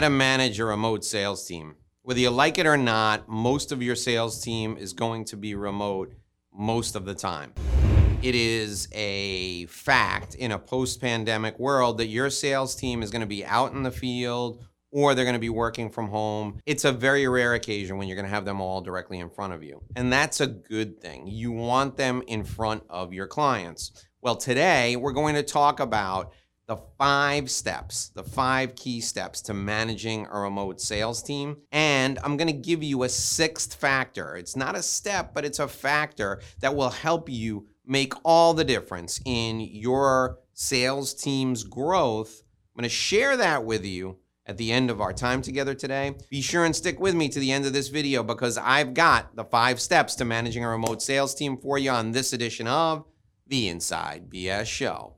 how to manage a remote sales team. Whether you like it or not, most of your sales team is going to be remote most of the time. It is a fact in a post pandemic world that your sales team is going to be out in the field or they're going to be working from home. It's a very rare occasion when you're going to have them all directly in front of you. And that's a good thing. You want them in front of your clients. Well, today we're going to talk about the five steps, the five key steps to managing a remote sales team. And I'm to give you a sixth factor. It's not a step, but it's a factor that will help you make all the difference in your sales team's growth. I'm to share that with you at the end of our time together today. Be sure and stick with me to the end of this video because I've got the five steps to managing a remote sales team for you on this edition of the Inside BS Show.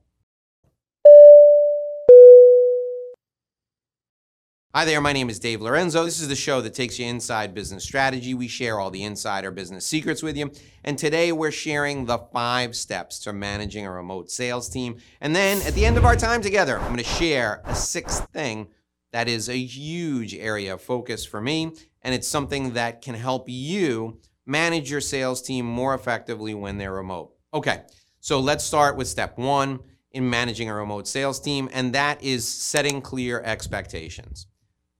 Hi there, my name is Dave Lorenzo. This is the show that takes you inside business strategy. We share all the insider business secrets with you. And today we're sharing the five steps to managing a remote sales team. And then at the end of our time together, I'm going to share a sixth thing that is a huge area of focus for me. And it's something that can help you manage your sales team more effectively when they're remote. Okay, so let's start with step one in managing a remote sales team, and that is setting clear expectations.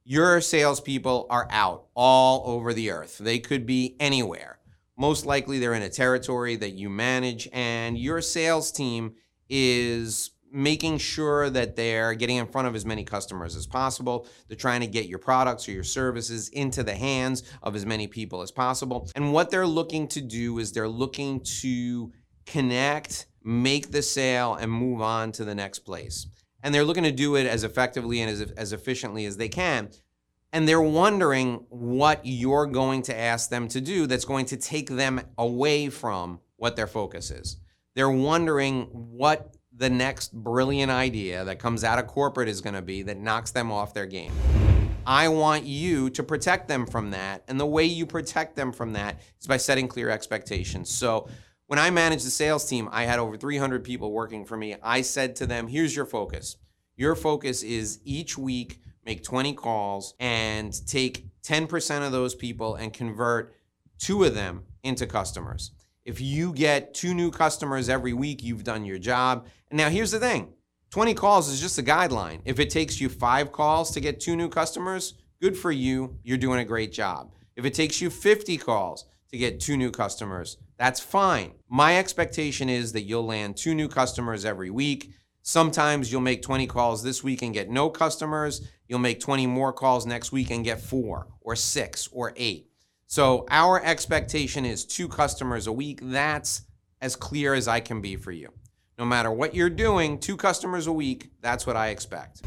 Your salespeople are out all over the earth. They could be anywhere. Most likely, they're in a territory that you manage, and your sales team is making sure that they're getting in front of as many customers as possible. They're trying to get your products or your services into the hands of as many people as possible. And what they're looking to do is they're looking to connect, make the sale, and move on to the next place and they're looking to do it as effectively and as, as efficiently as they can. And they're wondering what you're going to ask them to do that's going to take them away from what their focus is. They're wondering what the next brilliant idea that comes out of corporate is going to be that knocks them off their game. I want you to protect them from that. And the way you protect them from that is by setting clear expectations. So, when I managed the sales team, I had over 300 people working for me. I said to them, here's your focus. Your focus is each week make 20 calls and take 10% of those people and convert two of them into customers. If you get two new customers every week, you've done your job. And now here's the thing 20 calls is just a guideline. If it takes you five calls to get two new customers, good for you. You're doing a great job. If it takes you 50 calls to get two new customers, that's fine. My expectation is that you'll land two new customers every week. Sometimes you'll make 20 calls this week and get no customers. You'll make 20 more calls next week and get four or six or eight. So our expectation is two customers a week. That's as clear as I can be for you. No matter what you're doing, two customers a week, that's what I expect.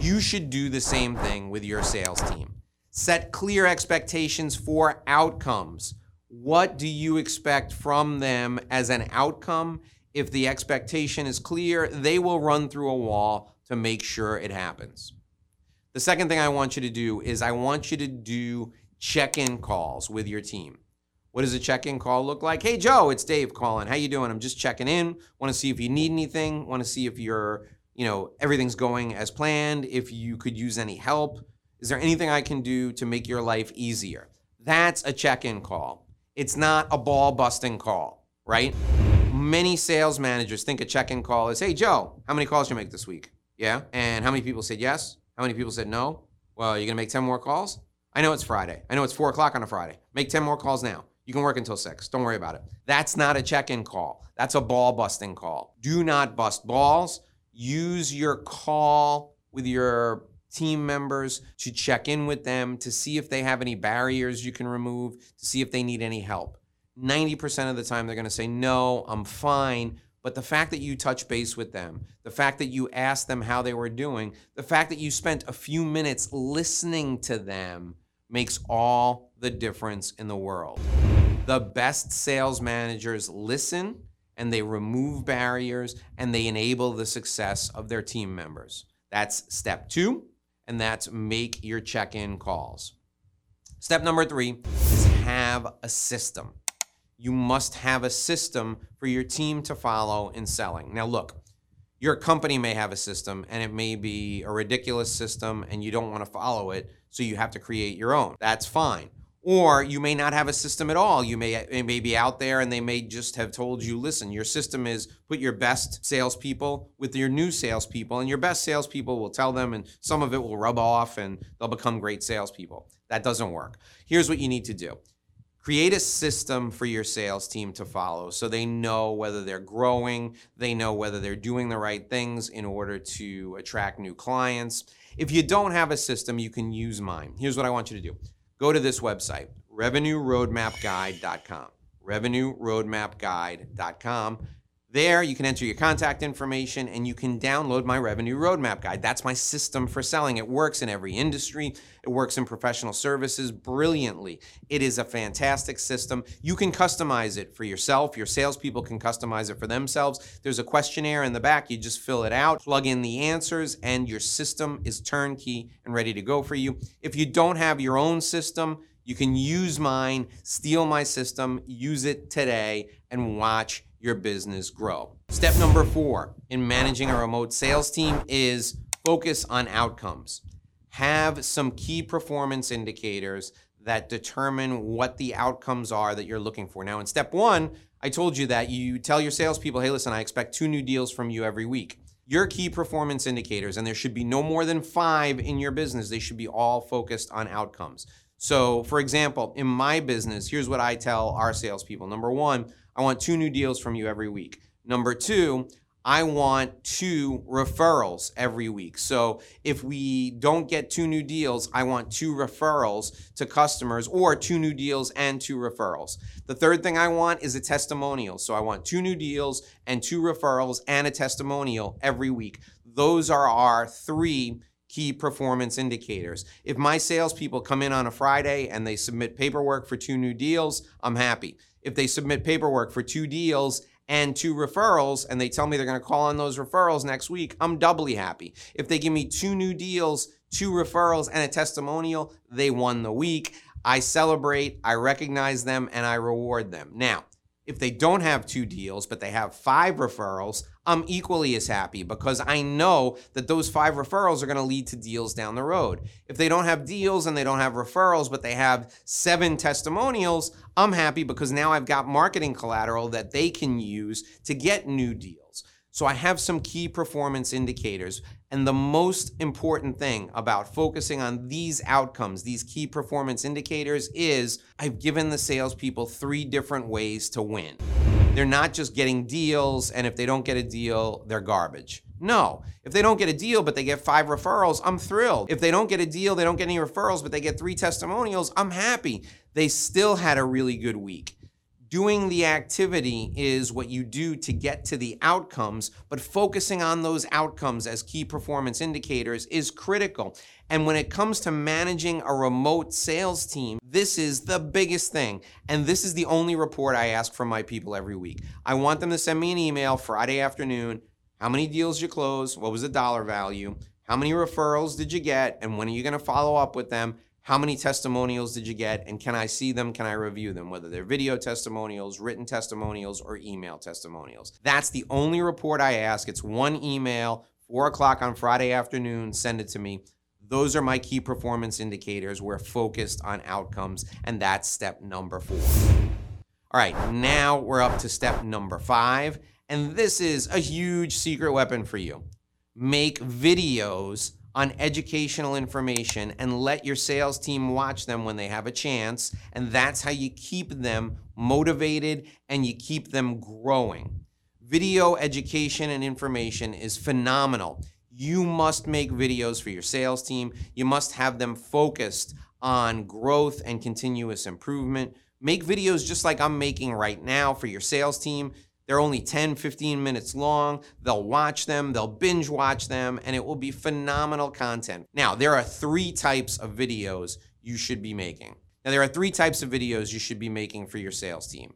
You should do the same thing with your sales team. Set clear expectations for outcomes. What do you expect from them as an outcome? If the expectation is clear, they will run through a wall to make sure it happens. The second thing I want you to do is I want you to do check in calls with your team. What does a check-in call look like? Hey Joe, it's Dave calling. How you doing? I'm just checking in. Want to see if you need anything. Want to see if you're, you know, everything's going as planned. If you could use any help. Is there anything I can do to make your life easier? That's a check-in call. It's not a ball busting call, right? Many sales managers think a check in call is, hey, Joe, how many calls you make this week? Yeah. And how many people said yes? How many people said no? Well, you're going to make 10 more calls? I know it's Friday. I know it's four o'clock on a Friday. Make 10 more calls now. You can work until six. Don't worry about it. That's not a check in call. That's a ball busting call. Do not bust balls. Use your call with your team members to check in with them to see if they have any barriers you can remove, to see if they need any help. 90% of the time, they're going to say, No, I'm fine. But the fact that you touch base with them, the fact that you asked them how they were doing, the fact that you spent a few minutes listening to them makes all the difference in the world. The best sales managers listen and they remove barriers and they enable the success of their team members. That's step two and that's make your check in calls. Step number three is have a system. You must have a system for your team to follow in selling. Now, look, Your company may have a system and it may be a ridiculous system and you don't want to follow it, so you have to create your own. That's fine. Or you may not have a system at all. You may it may be out there and they may just have told you, listen, your system is put your best salespeople with your new salespeople, and your best salespeople will tell them, and some of it will rub off and they'll become great salespeople. That doesn't work. Here's what you need to do. Create a system for your sales team to follow so they know whether they're growing, they know whether they're doing the right things in order to attract new clients. If you don't have a system, you can use mine. Here's what I want you to do go to this website, revenueroadmapguide.com. Revenueroadmapguide.com. There, you can enter your contact information and you can download my revenue roadmap guide. That's my system for selling. It works in every industry, it works in professional services brilliantly. It is a fantastic system. You can customize it for yourself. Your salespeople can customize it for themselves. There's a questionnaire in the back. You just fill it out, plug in the answers, and your system is turnkey and ready to go for you. If you don't have your own system, you can use mine, steal my system, use it today, and watch your business grow. Step number four in managing a remote sales team is focus on outcomes. Have some key performance indicators that determine what the outcomes are that you're looking for. Now, in step one, I told you that you tell your salespeople, hey, listen, I expect two new deals from you every week. Your key performance indicators, and there should be no more than five in your business, they should be all focused on outcomes. So, for example, in my business, here's what I tell our salespeople. Number one, I want two new deals from you every week. Number two, I want two referrals every week. So if we don't get two new deals, I want two referrals to customers or two new deals and two referrals. The third thing I want is a testimonial. So I want two new deals and two referrals and a testimonial every week. Those are our three key performance indicators. If my salespeople come in on a Friday and they submit paperwork for two new deals, I'm happy if they submit paperwork for two deals and two referrals and they tell me they're going to call on those referrals next week, I'm doubly happy. If they give me two new deals, two referrals, and a testimonial, they won the week. I celebrate, I recognize them, and I reward them. Now, if they don't have two deals, but they have five referrals, I'm equally as happy because I know that those five referrals are going to lead to deals down the road. If they don't have deals and they don't have referrals, but they have seven testimonials, I'm happy because now I've got marketing collateral that they can use to get new deals. So I have some key performance indicators. And the most important thing about focusing on these outcomes, these key performance indicators, is I've given the salespeople three different ways to win. They're not just getting deals, and if they don't get a deal, they're garbage. No. If they don't get a deal, but they get five referrals, I'm thrilled. If they don't get a deal, they don't get any referrals, but they get three testimonials, I'm happy. They still had a really good week doing the activity is what you do to get to the outcomes, but focusing on those outcomes as key performance indicators is critical. And when it comes to managing a remote sales team, this is the biggest thing. And this is the only report I ask from my people every week. I want them to send me an email Friday afternoon. How many deals you close? What was the dollar value? How many referrals did you get? And when are you going to follow up with them? How many testimonials did you get? And can I see them? Can I review them? Whether they're video testimonials, written testimonials, or email testimonials. That's the only report I ask. It's one email, four o'clock on Friday afternoon. Send it to me. Those are my key performance indicators. We're focused on outcomes, and that's step number four. All right, now we're up to step number five, and this is a huge secret weapon for you. Make videos on educational information and let your sales team watch them when they have a chance. And that's how you keep them motivated and you keep them growing. Video education and information is phenomenal. You must make videos for your sales team. You must have them focused on growth and continuous improvement. Make videos just like I'm making right now for your sales team they're only 10, 15 minutes long. They'll watch them, they'll binge watch them, and it will be phenomenal content. Now, there are three types of videos you should be making. Now, there are three types of videos you should be making for your sales team.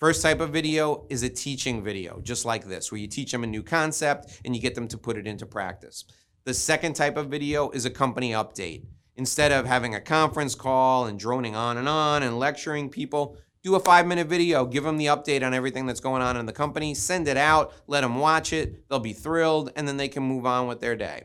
First type of video is a teaching video, just like this, where you teach them a new concept and you get them to put it into practice. The second type of video is a company update. Instead of having a conference call and droning on and on and lecturing people, do a five minute video, give them the update on everything that's going on in the company, send it out, let them watch it, they'll be thrilled, and then they can move on with their day.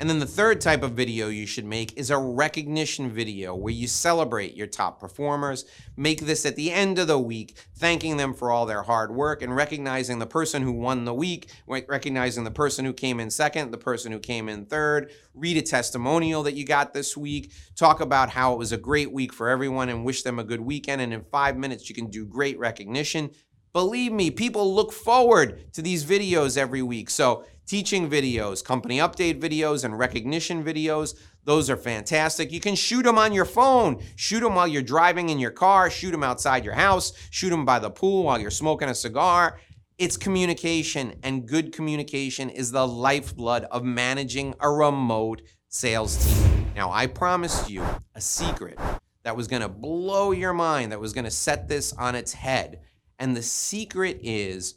And then the third type of video you should make is a recognition video where you celebrate your top performers. Make this at the end of the week, thanking them for all their hard work and recognizing the person who won the week, recognizing the person who came in second, the person who came in third. Read a testimonial that you got this week. Talk about how it was a great week for everyone and wish them a good weekend. And in five minutes, you can do great recognition. Believe me, people look forward to these videos every week. So teaching videos, company update videos, and recognition videos. Those are fantastic. You can shoot them on your phone, shoot them while you're driving in your car, shoot them outside your house, shoot them by the pool while you're smoking a cigar. It's communication, and good communication is the lifeblood of managing a remote sales team. Now, I promised you a secret that was going to blow your mind, that was going to set this on its head. And the secret is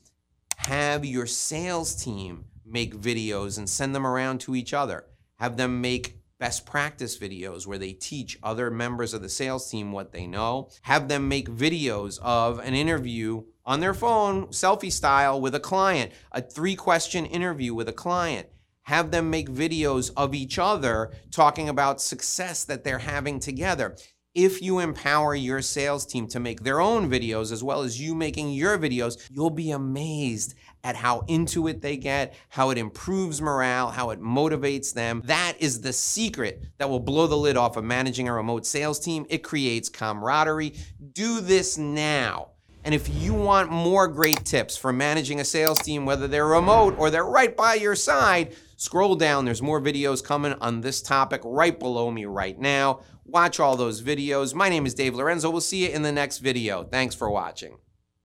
have your sales team make videos and send them around to each other. Have them make best practice videos where they teach other members of the sales team what they know. Have them make videos of an interview on their phone, selfie style, with a client, a three question interview with a client. Have them make videos of each other talking about success that they're having together if you empower your sales team to make their own videos as well as you making your videos, you'll be amazed at how into it they get, how it improves morale, how it motivates them. That is the secret that will blow the lid off of managing a remote sales team. It creates camaraderie. Do this now. And if you want more great tips for managing a sales team, whether they're remote or they're right by your side, scroll down. There's more videos coming on this topic right below me right now. Watch all those videos. My name is Dave Lorenzo. We'll see you in the next video. Thanks for watching.